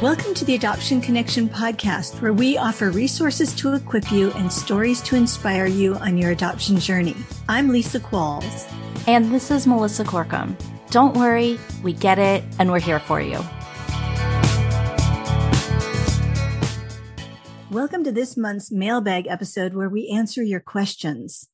Welcome to the Adoption Connection podcast, where we offer resources to equip you and stories to inspire you on your adoption journey. I'm Lisa Qualls. And this is Melissa Corkum. Don't worry, we get it, and we're here for you. Welcome to this month's mailbag episode where we answer your questions.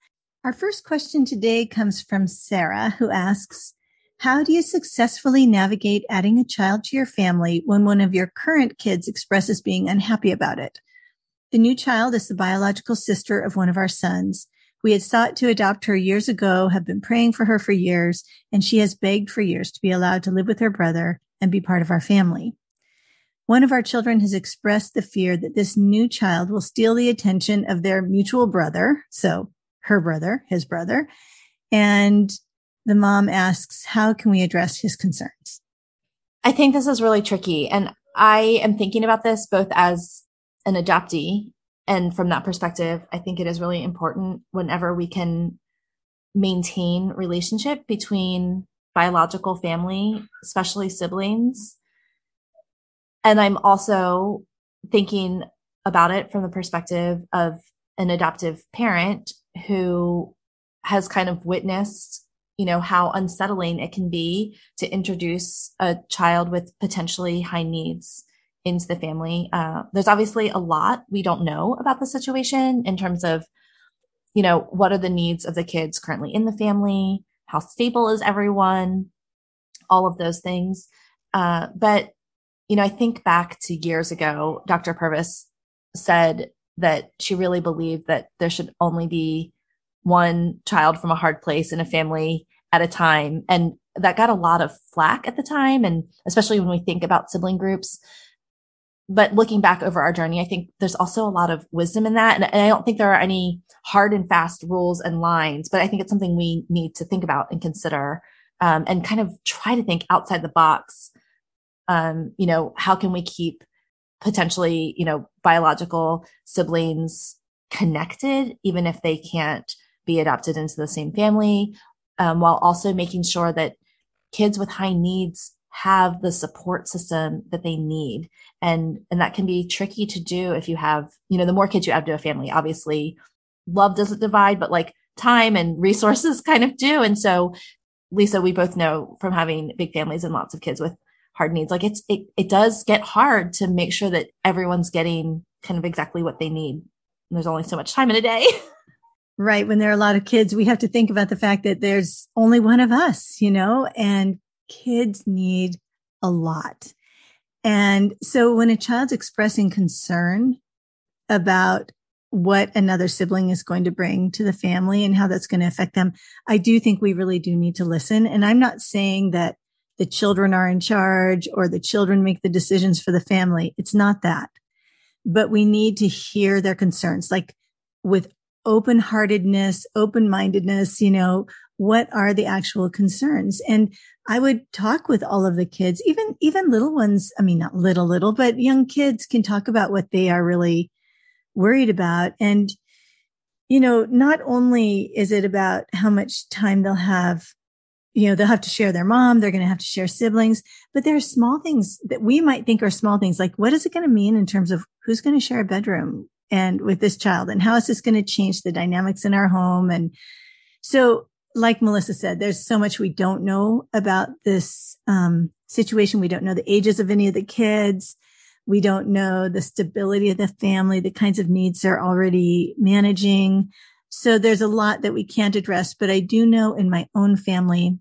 Our first question today comes from Sarah, who asks, how do you successfully navigate adding a child to your family when one of your current kids expresses being unhappy about it? The new child is the biological sister of one of our sons. We had sought to adopt her years ago, have been praying for her for years, and she has begged for years to be allowed to live with her brother and be part of our family. One of our children has expressed the fear that this new child will steal the attention of their mutual brother. So her brother, his brother, and the mom asks, how can we address his concerns? I think this is really tricky. And I am thinking about this both as an adoptee. And from that perspective, I think it is really important whenever we can maintain relationship between biological family, especially siblings. And I'm also thinking about it from the perspective of an adoptive parent who has kind of witnessed you know, how unsettling it can be to introduce a child with potentially high needs into the family. Uh, there's obviously a lot we don't know about the situation in terms of, you know, what are the needs of the kids currently in the family? How stable is everyone? All of those things. Uh, but, you know, I think back to years ago, Dr. Purvis said that she really believed that there should only be one child from a hard place in a family at a time. And that got a lot of flack at the time. And especially when we think about sibling groups. But looking back over our journey, I think there's also a lot of wisdom in that. And, and I don't think there are any hard and fast rules and lines, but I think it's something we need to think about and consider um, and kind of try to think outside the box. Um, you know, how can we keep potentially, you know, biological siblings connected, even if they can't be adopted into the same family, um, while also making sure that kids with high needs have the support system that they need. And, and that can be tricky to do if you have, you know, the more kids you add to a family, obviously love doesn't divide, but like time and resources kind of do. And so, Lisa, we both know from having big families and lots of kids with hard needs, like it's, it, it does get hard to make sure that everyone's getting kind of exactly what they need. And there's only so much time in a day. Right. When there are a lot of kids, we have to think about the fact that there's only one of us, you know, and kids need a lot. And so when a child's expressing concern about what another sibling is going to bring to the family and how that's going to affect them, I do think we really do need to listen. And I'm not saying that the children are in charge or the children make the decisions for the family. It's not that, but we need to hear their concerns. Like with open heartedness, open mindedness, you know, what are the actual concerns? And I would talk with all of the kids, even, even little ones. I mean, not little, little, but young kids can talk about what they are really worried about. And, you know, not only is it about how much time they'll have, you know, they'll have to share their mom. They're going to have to share siblings, but there are small things that we might think are small things. Like what is it going to mean in terms of who's going to share a bedroom? And with this child and how is this going to change the dynamics in our home? And so like melissa said there's so much we don't know about this um, situation. We don't know the ages of any of the kids. We don't know the stability of the family the kinds of needs they're already managing. So there's a lot that we can't address but i do know in my own family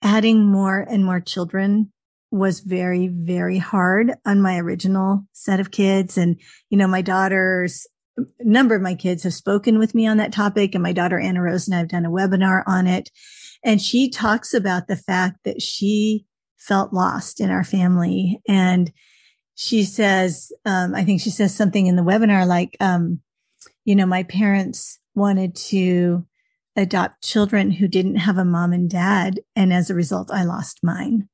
adding more and more children was very, very hard on my original set of kids. And, you know, my daughters, a number of my kids have spoken with me on that topic and my daughter Anna Rose and I have done a webinar on it. And she talks about the fact that she felt lost in our family. And she says, um, I think she says something in the webinar like, um, you know, my parents wanted to adopt children who didn't have a mom and dad. And as a result, I lost mine.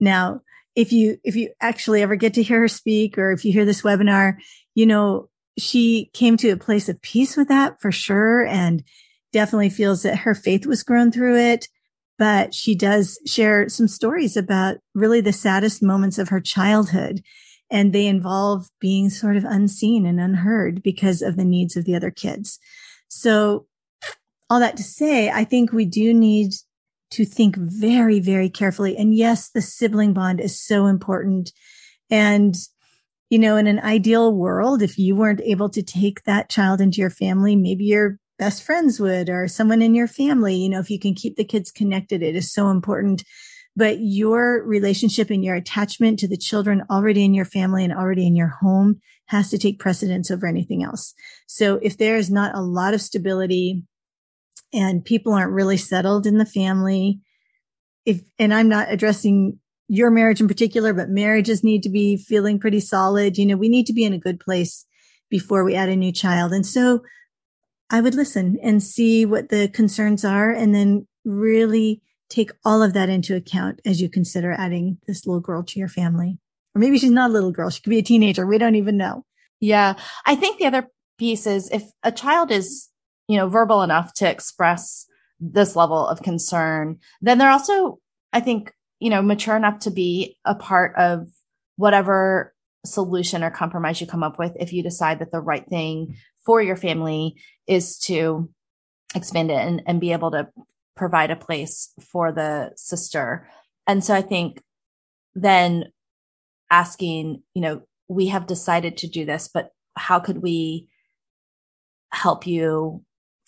Now, if you, if you actually ever get to hear her speak or if you hear this webinar, you know, she came to a place of peace with that for sure. And definitely feels that her faith was grown through it. But she does share some stories about really the saddest moments of her childhood. and they involve being sort of unseen and unheard because of the needs of the other kids. So all that to say, I think we do need to think very, very carefully. And yes, the sibling bond is so important. And, you know, in an ideal world, if you weren't able to take that child into your family, maybe your best friends would or someone in your family, you know, if you can keep the kids connected, it is so important. But your relationship and your attachment to the children already in your family and already in your home has to take precedence over anything else. So if there is not a lot of stability and people aren't really settled in the family. If, and I'm not addressing your marriage in particular, but marriages need to be feeling pretty solid. You know, we need to be in a good place before we add a new child. And so I would listen and see what the concerns are and then really take all of that into account as you consider adding this little girl to your family. Or maybe she's not a little girl. She could be a teenager. We don't even know. Yeah. I think the other piece is if a child is you know, verbal enough to express this level of concern, then they're also, I think, you know, mature enough to be a part of whatever solution or compromise you come up with if you decide that the right thing mm-hmm. for your family is to expand it and, and be able to provide a place for the sister. And so I think then asking, you know, we have decided to do this, but how could we help you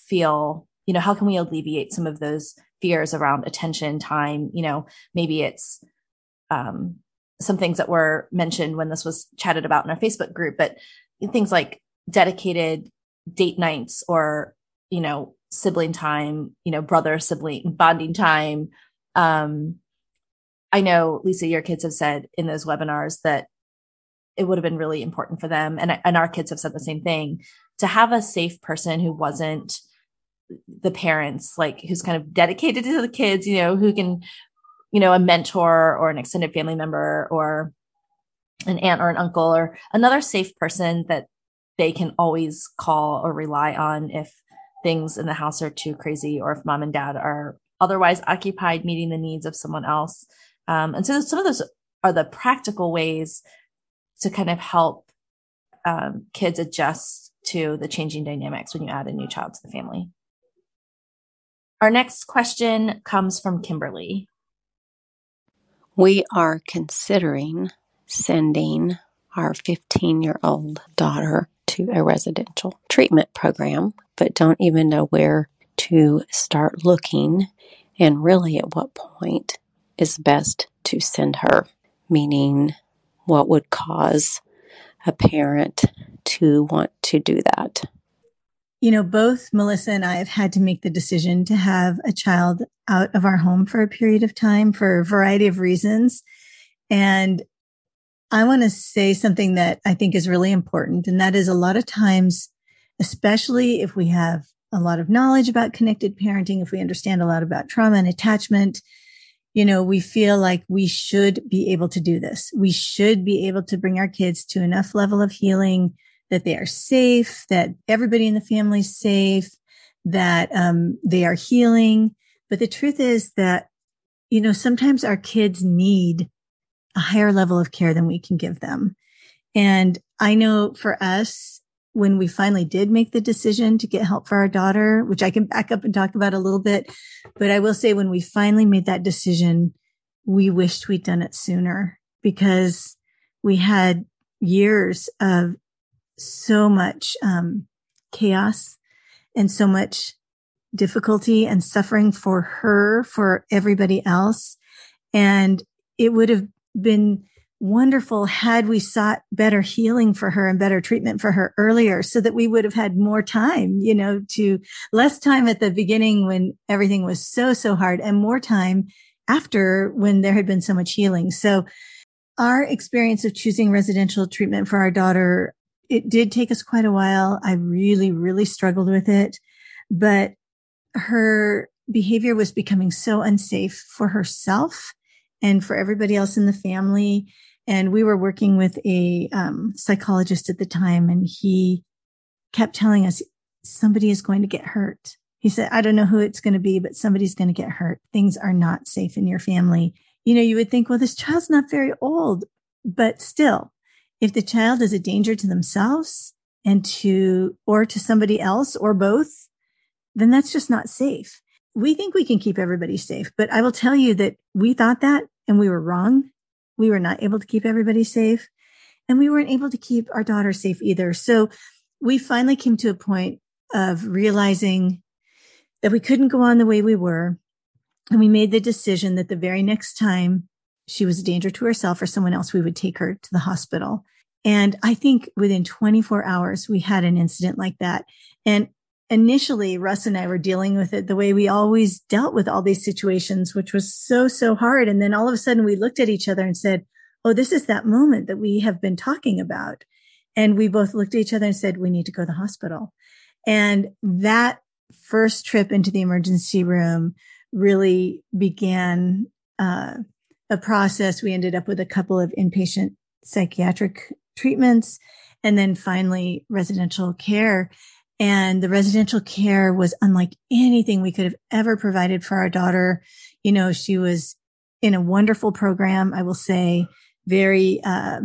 feel, you know, how can we alleviate some of those fears around attention, time? You know, maybe it's um, some things that were mentioned when this was chatted about in our Facebook group, but things like dedicated date nights or, you know, sibling time, you know, brother sibling bonding time. Um, I know Lisa, your kids have said in those webinars that it would have been really important for them. And, and our kids have said the same thing to have a safe person who wasn't the parents, like who's kind of dedicated to the kids, you know, who can, you know, a mentor or an extended family member or an aunt or an uncle or another safe person that they can always call or rely on if things in the house are too crazy or if mom and dad are otherwise occupied meeting the needs of someone else. Um, and so some of those are the practical ways to kind of help um, kids adjust to the changing dynamics when you add a new child to the family. Our next question comes from Kimberly. We are considering sending our 15 year old daughter to a residential treatment program, but don't even know where to start looking and really at what point is best to send her, meaning what would cause a parent to want to do that you know, both Melissa and I have had to make the decision to have a child out of our home for a period of time for a variety of reasons. And I want to say something that I think is really important. And that is a lot of times, especially if we have a lot of knowledge about connected parenting, if we understand a lot about trauma and attachment, you know, we feel like we should be able to do this. We should be able to bring our kids to enough level of healing that they are safe, that everybody in the family is safe, that um, they are healing. But the truth is that, you know, sometimes our kids need a higher level of care than we can give them. And I know for us, when we finally did make the decision to get help for our daughter, which I can back up and talk about a little bit, but I will say when we finally made that decision, we wished we'd done it sooner because we had years of so much um, chaos and so much difficulty and suffering for her, for everybody else. And it would have been wonderful had we sought better healing for her and better treatment for her earlier so that we would have had more time, you know, to less time at the beginning when everything was so, so hard and more time after when there had been so much healing. So our experience of choosing residential treatment for our daughter it did take us quite a while. I really, really struggled with it, but her behavior was becoming so unsafe for herself and for everybody else in the family. And we were working with a um, psychologist at the time, and he kept telling us somebody is going to get hurt. He said, I don't know who it's going to be, but somebody's going to get hurt. Things are not safe in your family. You know, you would think, well, this child's not very old, but still, if the child is a danger to themselves and to, or to somebody else or both, then that's just not safe. We think we can keep everybody safe, but I will tell you that we thought that and we were wrong. We were not able to keep everybody safe and we weren't able to keep our daughter safe either. So we finally came to a point of realizing that we couldn't go on the way we were. And we made the decision that the very next time she was a danger to herself or someone else, we would take her to the hospital. And I think within 24 hours, we had an incident like that. And initially, Russ and I were dealing with it the way we always dealt with all these situations, which was so, so hard. And then all of a sudden we looked at each other and said, Oh, this is that moment that we have been talking about. And we both looked at each other and said, we need to go to the hospital. And that first trip into the emergency room really began uh, a process. We ended up with a couple of inpatient psychiatric treatments and then finally residential care. And the residential care was unlike anything we could have ever provided for our daughter. You know, she was in a wonderful program, I will say, very uh,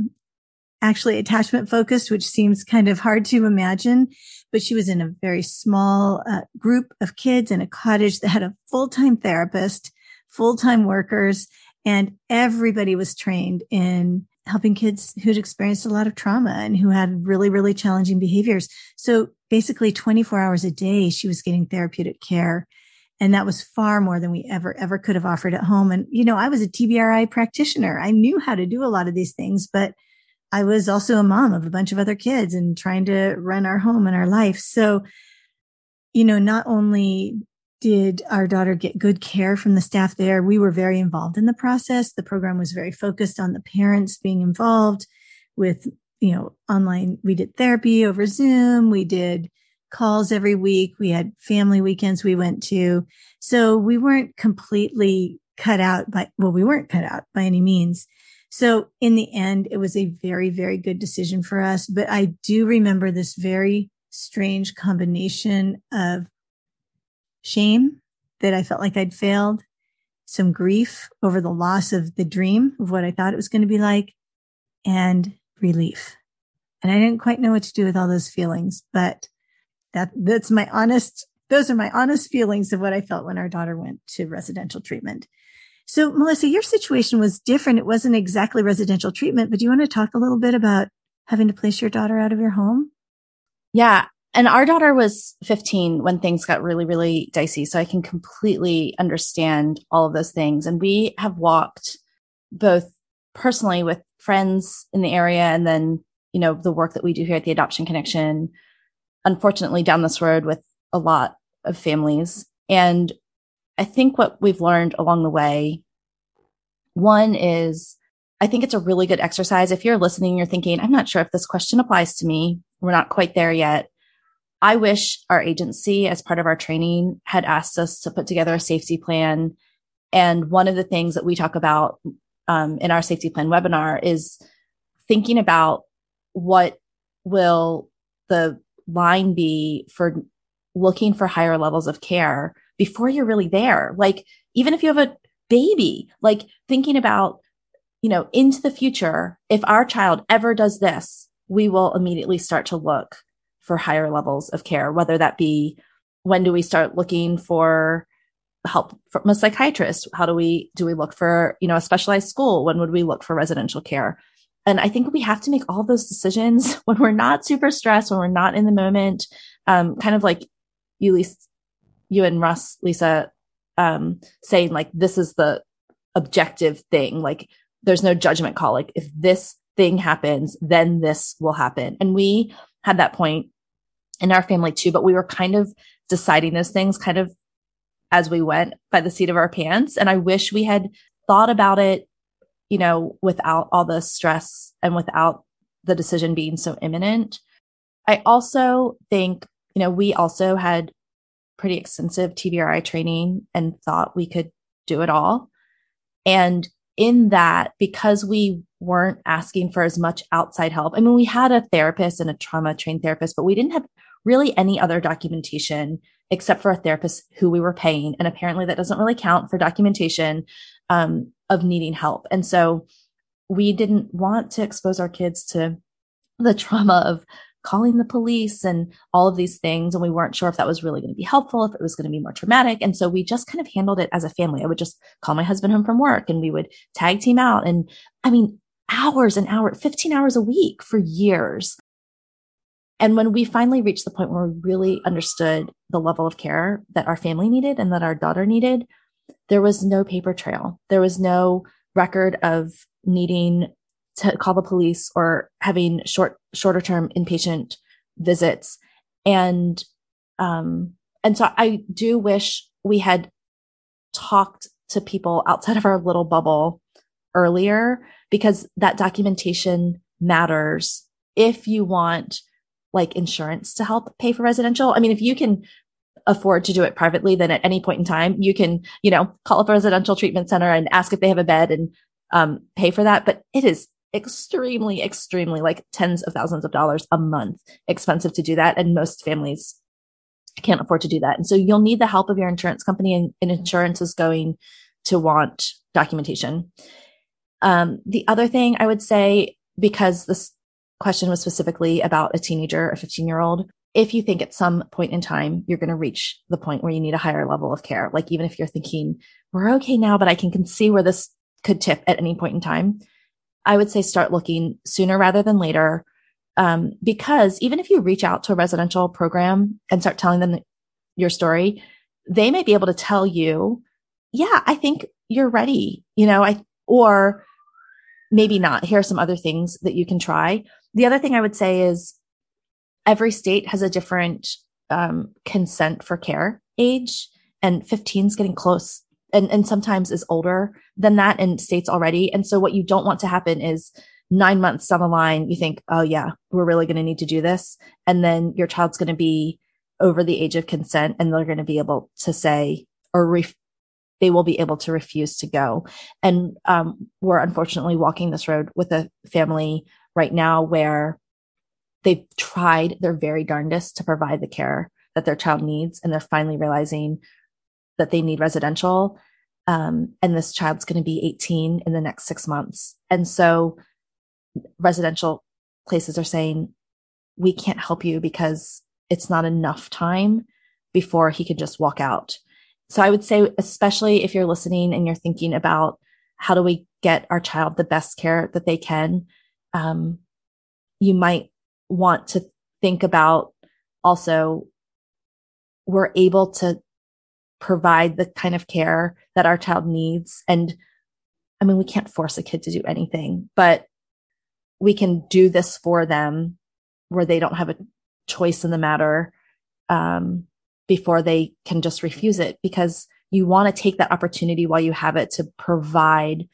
actually attachment focused, which seems kind of hard to imagine. But she was in a very small uh, group of kids in a cottage that had a full time therapist, full time workers, and everybody was trained in helping kids who'd experienced a lot of trauma and who had really, really challenging behaviors. So basically 24 hours a day, she was getting therapeutic care. And that was far more than we ever, ever could have offered at home. And, you know, I was a TBRI practitioner. I knew how to do a lot of these things, but I was also a mom of a bunch of other kids and trying to run our home and our life. So, you know, not only did our daughter get good care from the staff there, we were very involved in the process. The program was very focused on the parents being involved with, you know, online. We did therapy over Zoom. We did calls every week. We had family weekends we went to. So we weren't completely cut out by, well, we weren't cut out by any means. So in the end, it was a very, very good decision for us. But I do remember this very strange combination of shame that I felt like I'd failed, some grief over the loss of the dream of what I thought it was going to be like, and relief. And I didn't quite know what to do with all those feelings, but that, that's my honest, those are my honest feelings of what I felt when our daughter went to residential treatment. So Melissa, your situation was different. It wasn't exactly residential treatment, but do you want to talk a little bit about having to place your daughter out of your home? Yeah. And our daughter was 15 when things got really, really dicey. So I can completely understand all of those things. And we have walked both personally with friends in the area and then, you know, the work that we do here at the Adoption Connection, unfortunately down this road with a lot of families. And I think what we've learned along the way, one is I think it's a really good exercise. If you're listening, you're thinking, I'm not sure if this question applies to me. We're not quite there yet. I wish our agency, as part of our training, had asked us to put together a safety plan. And one of the things that we talk about um, in our safety plan webinar is thinking about what will the line be for looking for higher levels of care before you're really there. Like, even if you have a baby, like thinking about, you know, into the future, if our child ever does this, we will immediately start to look for higher levels of care, whether that be when do we start looking for help from a psychiatrist? How do we, do we look for, you know, a specialized school? When would we look for residential care? And I think we have to make all those decisions when we're not super stressed, when we're not in the moment. Um, kind of like you, Lisa, you and Russ, Lisa, um, saying like, this is the objective thing. Like there's no judgment call. Like if this thing happens, then this will happen. And we had that point in our family too, but we were kind of deciding those things kind of as we went by the seat of our pants. And I wish we had thought about it, you know, without all the stress and without the decision being so imminent. I also think, you know, we also had pretty extensive TBRI training and thought we could do it all. And in that, because we weren't asking for as much outside help, I mean, we had a therapist and a trauma trained therapist, but we didn't have really any other documentation except for a therapist who we were paying. And apparently that doesn't really count for documentation um, of needing help. And so we didn't want to expose our kids to the trauma of calling the police and all of these things. And we weren't sure if that was really going to be helpful, if it was going to be more traumatic. And so we just kind of handled it as a family. I would just call my husband home from work and we would tag team out. And I mean, hours and hours, 15 hours a week for years. And when we finally reached the point where we really understood the level of care that our family needed and that our daughter needed, there was no paper trail. There was no record of needing to call the police or having short, shorter term inpatient visits. And, um, and so I do wish we had talked to people outside of our little bubble earlier because that documentation matters if you want like insurance to help pay for residential. I mean, if you can afford to do it privately, then at any point in time, you can, you know, call up a residential treatment center and ask if they have a bed and um, pay for that. But it is extremely, extremely like tens of thousands of dollars a month expensive to do that. And most families can't afford to do that. And so you'll need the help of your insurance company and, and insurance is going to want documentation. Um, the other thing I would say, because this question was specifically about a teenager, a 15 year old, if you think at some point in time you're going to reach the point where you need a higher level of care, like even if you're thinking, we're okay now, but I can, see where this could tip at any point in time, I would say start looking sooner rather than later. Um, because even if you reach out to a residential program and start telling them your story, they may be able to tell you, yeah, I think you're ready, you know, I, or maybe not. Here are some other things that you can try. The other thing I would say is every state has a different um, consent for care age and 15 is getting close and, and sometimes is older than that in states already. And so what you don't want to happen is nine months down the line, you think, oh yeah, we're really going to need to do this. And then your child's going to be over the age of consent and they're going to be able to say or ref- they will be able to refuse to go. And um, we're unfortunately walking this road with a family right now where they've tried their very darndest to provide the care that their child needs. And they're finally realizing that they need residential. Um, and this child's going to be 18 in the next six months. And so residential places are saying, we can't help you because it's not enough time before he can just walk out. So I would say, especially if you're listening and you're thinking about how do we get our child the best care that they can, um, you might want to think about also we're able to provide the kind of care that our child needs. And I mean, we can't force a kid to do anything, but we can do this for them where they don't have a choice in the matter um, before they can just refuse it because you want to take that opportunity while you have it to provide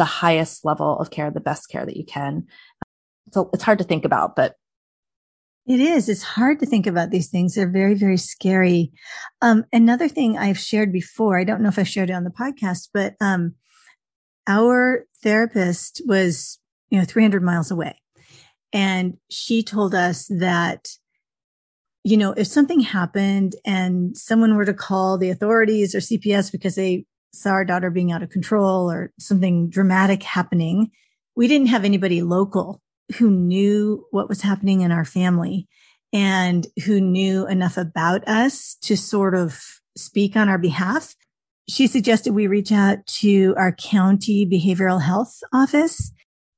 the highest level of care, the best care that you can. So it's hard to think about, but it is. It's hard to think about these things. They're very, very scary. Um, another thing I've shared before, I don't know if I shared it on the podcast, but, um, our therapist was, you know, 300 miles away. And she told us that, you know, if something happened and someone were to call the authorities or CPS because they saw our daughter being out of control or something dramatic happening, we didn't have anybody local who knew what was happening in our family and who knew enough about us to sort of speak on our behalf. She suggested we reach out to our county behavioral health office,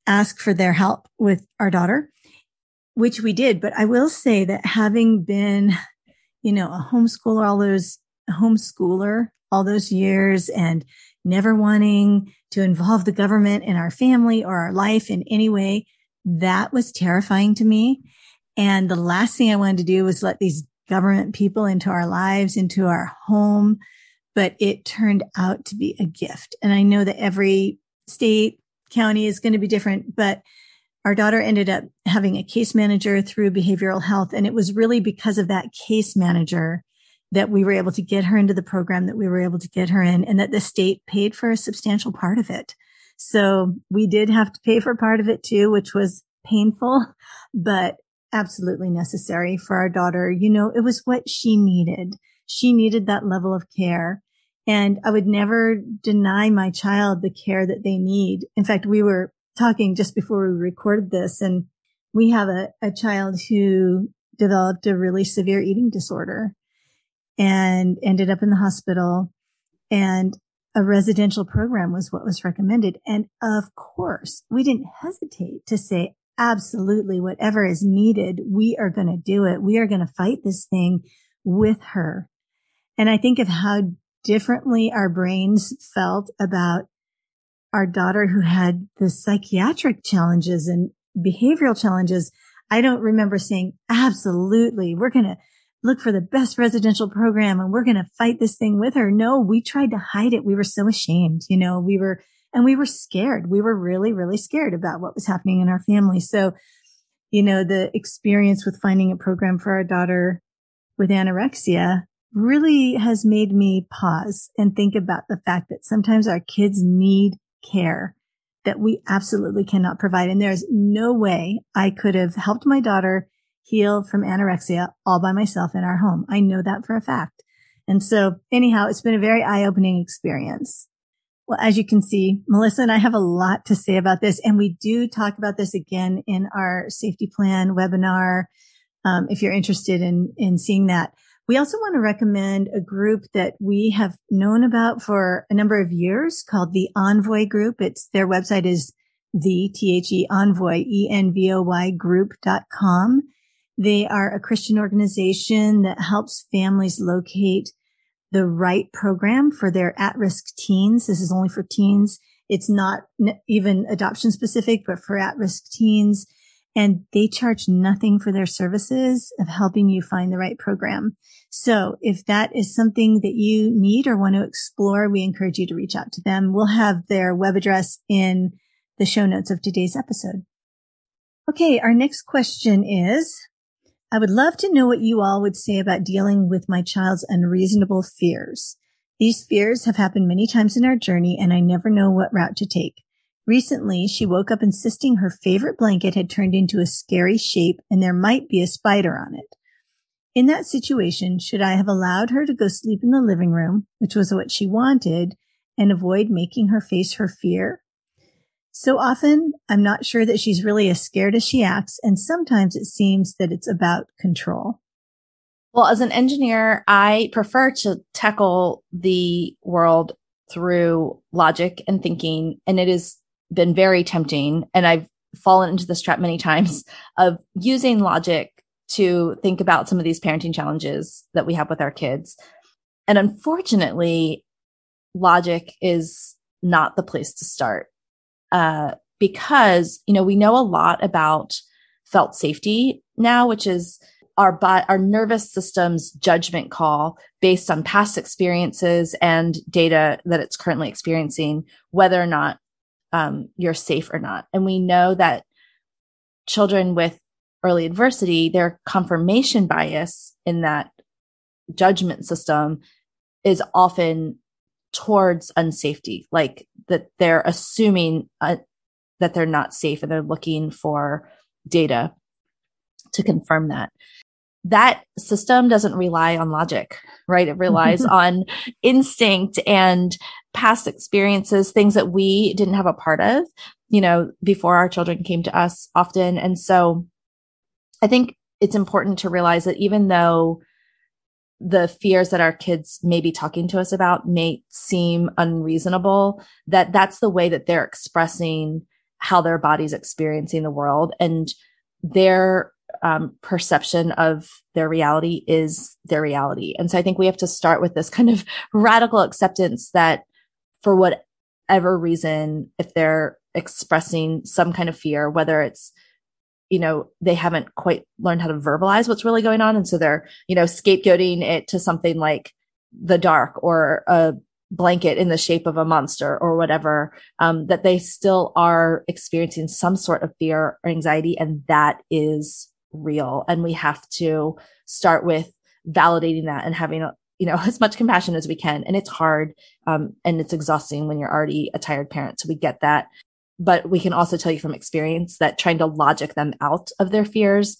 ask for their help with our daughter, which we did. But I will say that having been, you know, a homeschooler, all those homeschooler, all those years and never wanting to involve the government in our family or our life in any way, that was terrifying to me. And the last thing I wanted to do was let these government people into our lives, into our home. But it turned out to be a gift. And I know that every state, county is going to be different, but our daughter ended up having a case manager through behavioral health. And it was really because of that case manager that we were able to get her into the program that we were able to get her in and that the state paid for a substantial part of it. So we did have to pay for part of it too, which was painful, but absolutely necessary for our daughter. You know, it was what she needed. She needed that level of care. And I would never deny my child the care that they need. In fact, we were talking just before we recorded this and we have a, a child who developed a really severe eating disorder and ended up in the hospital and a residential program was what was recommended. And of course, we didn't hesitate to say, absolutely, whatever is needed, we are going to do it. We are going to fight this thing with her. And I think of how differently our brains felt about our daughter who had the psychiatric challenges and behavioral challenges. I don't remember saying, absolutely, we're going to look for the best residential program and we're going to fight this thing with her. No, we tried to hide it. We were so ashamed. You know, we were, and we were scared. We were really, really scared about what was happening in our family. So, you know, the experience with finding a program for our daughter with anorexia really has made me pause and think about the fact that sometimes our kids need care that we absolutely cannot provide. And there's no way I could have helped my daughter heal from anorexia all by myself in our home. I know that for a fact. And so anyhow, it's been a very eye opening experience. Well, as you can see, Melissa and I have a lot to say about this, and we do talk about this again in our safety plan webinar. Um, if you're interested in in seeing that, we also want to recommend a group that we have known about for a number of years called the Envoy Group. It's their website is the T H E Envoy E N V O Y group.com. They are a Christian organization that helps families locate the right program for their at-risk teens. This is only for teens. It's not even adoption specific, but for at-risk teens. And they charge nothing for their services of helping you find the right program. So if that is something that you need or want to explore, we encourage you to reach out to them. We'll have their web address in the show notes of today's episode. Okay. Our next question is, I would love to know what you all would say about dealing with my child's unreasonable fears. These fears have happened many times in our journey and I never know what route to take. Recently, she woke up insisting her favorite blanket had turned into a scary shape and there might be a spider on it. In that situation, should I have allowed her to go sleep in the living room, which was what she wanted, and avoid making her face her fear? So often I'm not sure that she's really as scared as she acts. And sometimes it seems that it's about control. Well, as an engineer, I prefer to tackle the world through logic and thinking. And it has been very tempting. And I've fallen into this trap many times of using logic to think about some of these parenting challenges that we have with our kids. And unfortunately, logic is not the place to start uh, because, you know, we know a lot about felt safety now, which is our our nervous system's judgment call based on past experiences and data that it's currently experiencing, whether or not um, you're safe or not. And we know that children with early adversity, their confirmation bias in that judgment system is often towards unsafety, like that they're assuming uh, that they're not safe and they're looking for data to confirm that. That system doesn't rely on logic, right? It relies on instinct and past experiences, things that we didn't have a part of, you know, before our children came to us often. And so I think it's important to realize that even though the fears that our kids may be talking to us about may seem unreasonable, that that's the way that they're expressing how their body's experiencing the world and their um, perception of their reality is their reality. And so I think we have to start with this kind of radical acceptance that for whatever reason, if they're expressing some kind of fear, whether it's you know, they haven't quite learned how to verbalize what's really going on. And so they're, you know, scapegoating it to something like the dark or a blanket in the shape of a monster or whatever, um, that they still are experiencing some sort of fear or anxiety. And that is real. And we have to start with validating that and having a, you know, as much compassion as we can. And it's hard. Um, and it's exhausting when you're already a tired parent. So we get that but we can also tell you from experience that trying to logic them out of their fears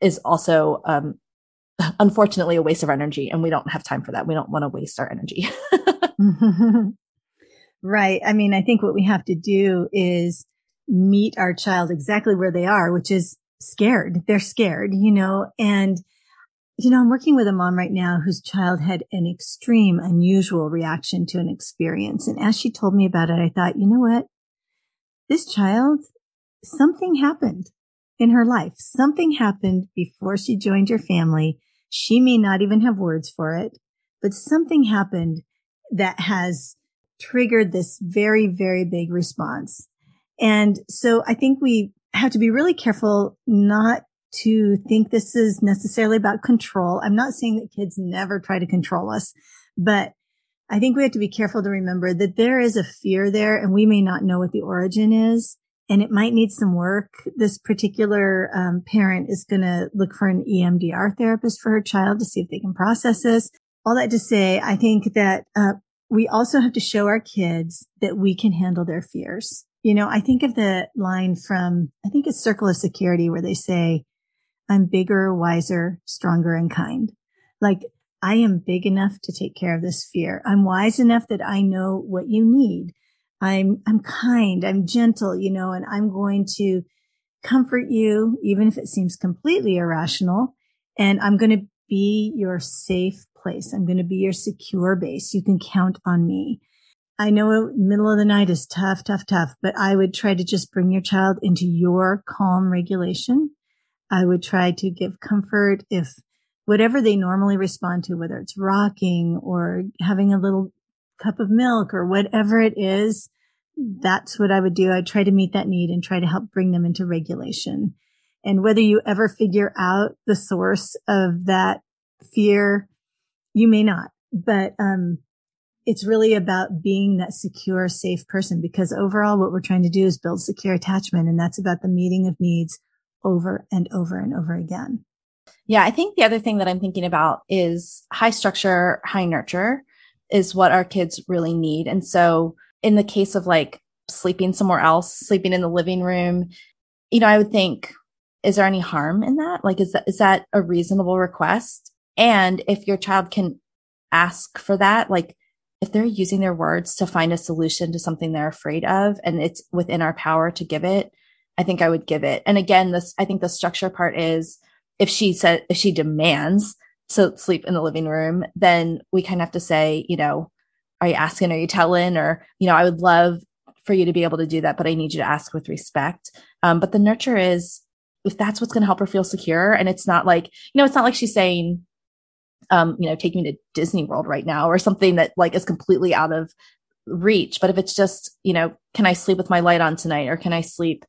is also um, unfortunately a waste of energy and we don't have time for that we don't want to waste our energy right i mean i think what we have to do is meet our child exactly where they are which is scared. They're scared, you know, and you know, I'm working with a mom right now whose child had an extreme, unusual reaction to an experience. And as she told me about it, I thought, you know what? This child, something happened in her life. Something happened before she joined your family. She may not even have words for it, but something happened that has triggered this very, very big response. And so I think we have to be really careful not to think this is necessarily about control. I'm not saying that kids never try to control us, but I think we have to be careful to remember that there is a fear there and we may not know what the origin is and it might need some work. This particular um, parent is going to look for an EMDR therapist for her child to see if they can process this. All that to say, I think that uh, we also have to show our kids that we can handle their fears. You know, I think of the line from, I think it's Circle of Security where they say, I'm bigger, wiser, stronger, and kind. Like I am big enough to take care of this fear. I'm wise enough that I know what you need. I'm, I'm kind. I'm gentle, you know, and I'm going to comfort you, even if it seems completely irrational. And I'm going to be your safe place. I'm going to be your secure base. You can count on me. I know middle of the night is tough, tough, tough, but I would try to just bring your child into your calm regulation I would try to give comfort if whatever they normally respond to, whether it's rocking or having a little cup of milk or whatever it is, that's what I would do. I'd try to meet that need and try to help bring them into regulation. And whether you ever figure out the source of that fear, you may not, but, um, it's really about being that secure, safe person because overall what we're trying to do is build secure attachment. And that's about the meeting of needs over and over and over again. Yeah, I think the other thing that I'm thinking about is high structure, high nurture is what our kids really need. And so in the case of like sleeping somewhere else, sleeping in the living room, you know, I would think, is there any harm in that? Like, is that, is that a reasonable request? And if your child can ask for that, like if they're using their words to find a solution to something they're afraid of and it's within our power to give it, I think I would give it. And again, this, I think the structure part is if she said, if she demands to sleep in the living room, then we kind of have to say, you know, are you asking? Are you telling? Or, you know, I would love for you to be able to do that, but I need you to ask with respect. Um, but the nurture is if that's what's going to help her feel secure. And it's not like, you know, it's not like she's saying, um, you know, take me to Disney World right now or something that like is completely out of reach. But if it's just, you know, can I sleep with my light on tonight or can I sleep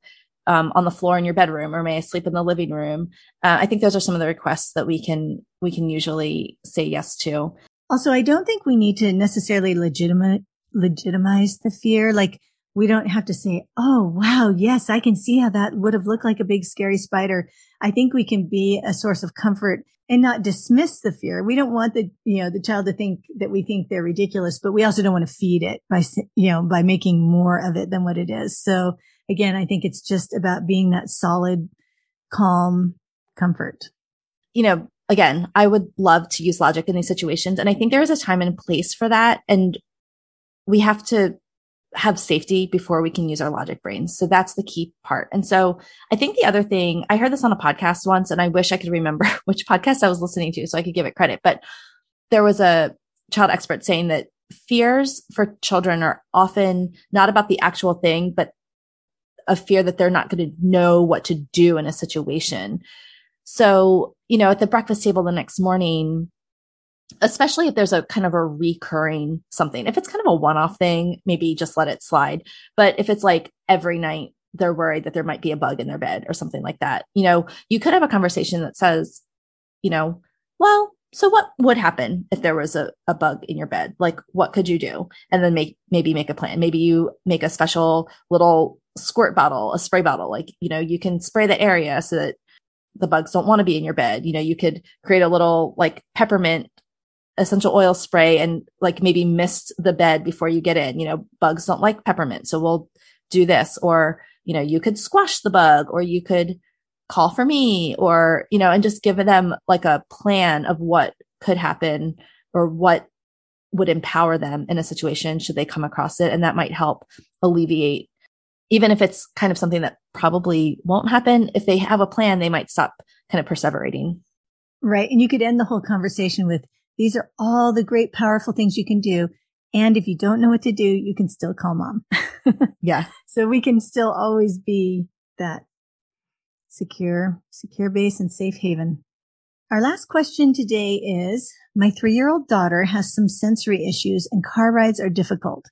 um, on the floor in your bedroom or may I sleep in the living room? Uh, I think those are some of the requests that we can, we can usually say yes to. Also, I don't think we need to necessarily legitimate, legitimize the fear. Like we don't have to say, Oh, wow. Yes, I can see how that would have looked like a big scary spider. I think we can be a source of comfort and not dismiss the fear. We don't want the, you know, the child to think that we think they're ridiculous, but we also don't want to feed it by, you know, by making more of it than what it is. So again, I think it's just about being that solid, calm comfort. You know, again, I would love to use logic in these situations. And I think there is a time and place for that. And we have to have safety before we can use our logic brains. So that's the key part. And so I think the other thing, I heard this on a podcast once and I wish I could remember which podcast I was listening to so I could give it credit, but there was a child expert saying that fears for children are often not about the actual thing, but a fear that they're not going to know what to do in a situation. So, you know, at the breakfast table the next morning, especially if there's a kind of a recurring something, if it's kind of a one off thing, maybe just let it slide. But if it's like every night they're worried that there might be a bug in their bed or something like that, you know, you could have a conversation that says, you know, well, so what would happen if there was a, a bug in your bed? Like, what could you do? And then make, maybe make a plan. Maybe you make a special little squirt bottle, a spray bottle. Like, you know, you can spray the area so that the bugs don't want to be in your bed. You know, you could create a little like peppermint essential oil spray and like maybe mist the bed before you get in. You know, bugs don't like peppermint. So we'll do this. Or, you know, you could squash the bug or you could call for me or, you know, and just give them like a plan of what could happen or what would empower them in a situation should they come across it. And that might help alleviate even if it's kind of something that probably won't happen, if they have a plan, they might stop kind of perseverating. Right. And you could end the whole conversation with these are all the great, powerful things you can do. And if you don't know what to do, you can still call mom. yeah. So we can still always be that secure, secure base and safe haven. Our last question today is my three year old daughter has some sensory issues and car rides are difficult.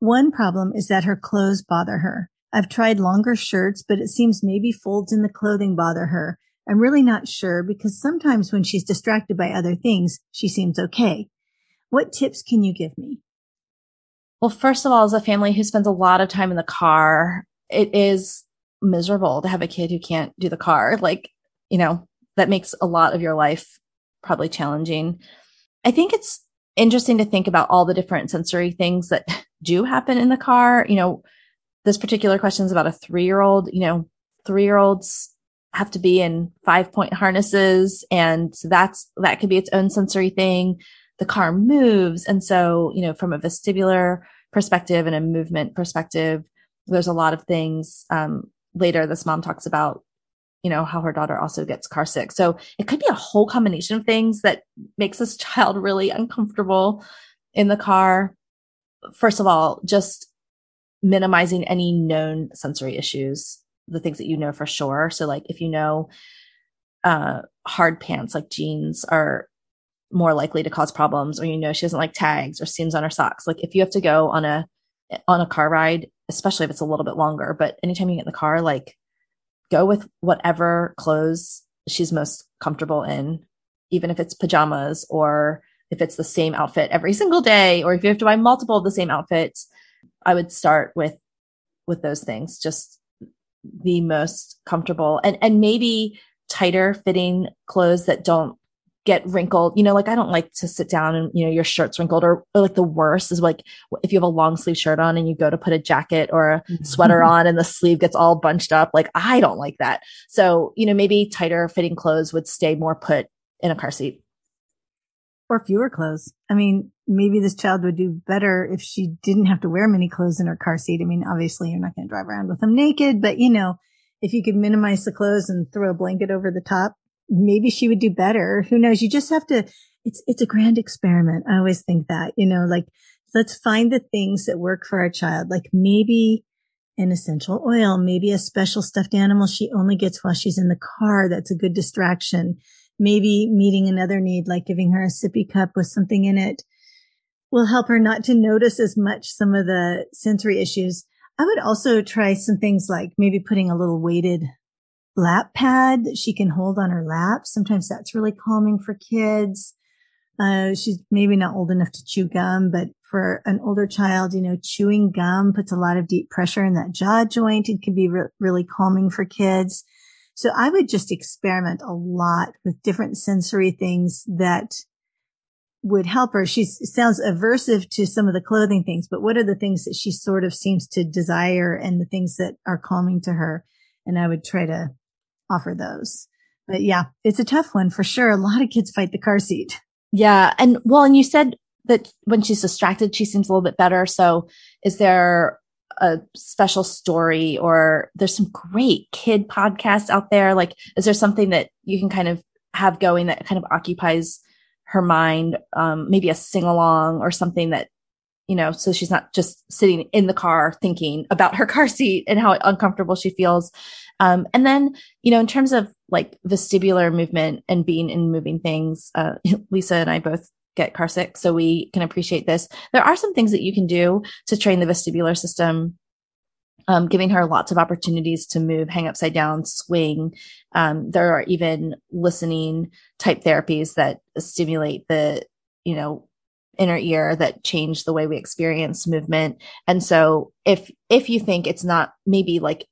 One problem is that her clothes bother her. I've tried longer shirts, but it seems maybe folds in the clothing bother her. I'm really not sure because sometimes when she's distracted by other things, she seems okay. What tips can you give me? Well, first of all, as a family who spends a lot of time in the car, it is miserable to have a kid who can't do the car. Like, you know, that makes a lot of your life probably challenging. I think it's interesting to think about all the different sensory things that do happen in the car. You know, this particular question is about a three year old. You know, three year olds have to be in five point harnesses. And so that's, that could be its own sensory thing. The car moves. And so, you know, from a vestibular perspective and a movement perspective, there's a lot of things. Um, later, this mom talks about, you know, how her daughter also gets car sick. So it could be a whole combination of things that makes this child really uncomfortable in the car. First of all, just minimizing any known sensory issues the things that you know for sure. So like if you know uh hard pants like jeans are more likely to cause problems or you know she doesn't like tags or seams on her socks. Like if you have to go on a on a car ride, especially if it's a little bit longer, but anytime you get in the car, like go with whatever clothes she's most comfortable in, even if it's pajamas or if it's the same outfit every single day, or if you have to buy multiple of the same outfits, I would start with with those things. Just the most comfortable and, and maybe tighter fitting clothes that don't get wrinkled. You know, like I don't like to sit down and, you know, your shirt's wrinkled or, or, like the worst is like if you have a long sleeve shirt on and you go to put a jacket or a mm-hmm. sweater on and the sleeve gets all bunched up. Like I don't like that. So, you know, maybe tighter fitting clothes would stay more put in a car seat or fewer clothes. I mean, maybe this child would do better if she didn't have to wear many clothes in her car seat. I mean, obviously you're not going to drive around with them naked, but you know, if you could minimize the clothes and throw a blanket over the top, maybe she would do better. Who knows? You just have to, it's, it's a grand experiment. I always think that, you know, like let's find the things that work for our child. Like maybe an essential oil, maybe a special stuffed animal she only gets while she's in the car. That's a good distraction maybe meeting another need, like giving her a sippy cup with something in it will help her not to notice as much some of the sensory issues. I would also try some things like maybe putting a little weighted lap pad that she can hold on her lap. Sometimes that's really calming for kids. Uh, she's maybe not old enough to chew gum, but for an older child, you know, chewing gum puts a lot of deep pressure in that jaw joint. It can be re- really calming for kids. So I would just experiment a lot with different sensory things that would help her. She sounds aversive to some of the clothing things, but what are the things that she sort of seems to desire and the things that are calming to her? And I would try to offer those. But yeah, it's a tough one for sure. A lot of kids fight the car seat. Yeah. And well, and you said that when she's distracted, she seems a little bit better. So is there a special story or there's some great kid podcasts out there? Like, is there something that you can kind of have going that kind of occupies her mind? Um, maybe a sing along or something that, you know, so she's not just sitting in the car thinking about her car seat and how uncomfortable she feels. Um, and then, you know, in terms of like vestibular movement and being in moving things, uh, Lisa and I both get car sick. So we can appreciate this. There are some things that you can do to train the vestibular system. Um, giving her lots of opportunities to move, hang upside down, swing. Um, there are even listening type therapies that stimulate the, you know, inner ear that change the way we experience movement. And so if, if you think it's not maybe like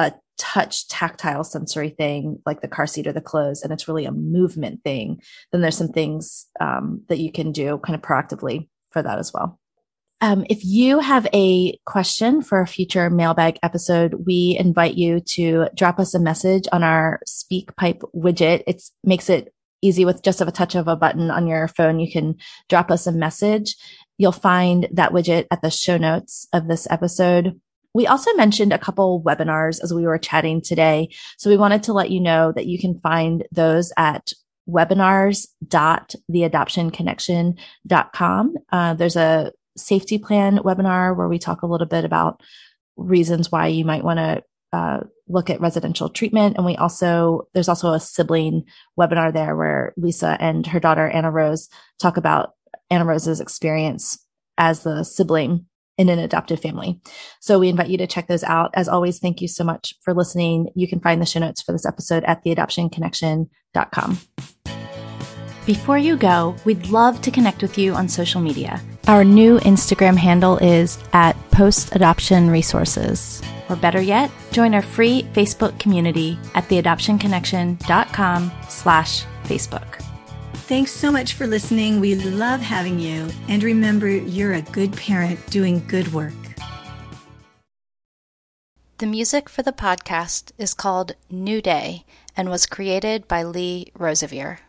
a touch tactile sensory thing like the car seat or the clothes and it's really a movement thing then there's some things um, that you can do kind of proactively for that as well um, if you have a question for a future mailbag episode, we invite you to drop us a message on our SpeakPipe widget. It makes it easy with just a touch of a button on your phone. You can drop us a message. You'll find that widget at the show notes of this episode We also mentioned a couple webinars as we were chatting today. So we wanted to let you know that you can find those at webinars.theadoptionconnection.com. Uh, there's a safety plan webinar where we talk a little bit about reasons why you might want to uh, look at residential treatment. And we also, there's also a sibling webinar there where Lisa and her daughter Anna Rose talk about Anna Rose's experience as the sibling in an adoptive family. So we invite you to check those out. As always, thank you so much for listening. You can find the show notes for this episode at theadoptionconnection.com. Before you go, we'd love to connect with you on social media. Our new Instagram handle is at Post Adoption Resources. Or better yet, join our free Facebook community at theadoptionconnection.com slash Facebook. Thanks so much for listening. We love having you. And remember, you're a good parent doing good work. The music for the podcast is called New Day and was created by Lee Rosevere.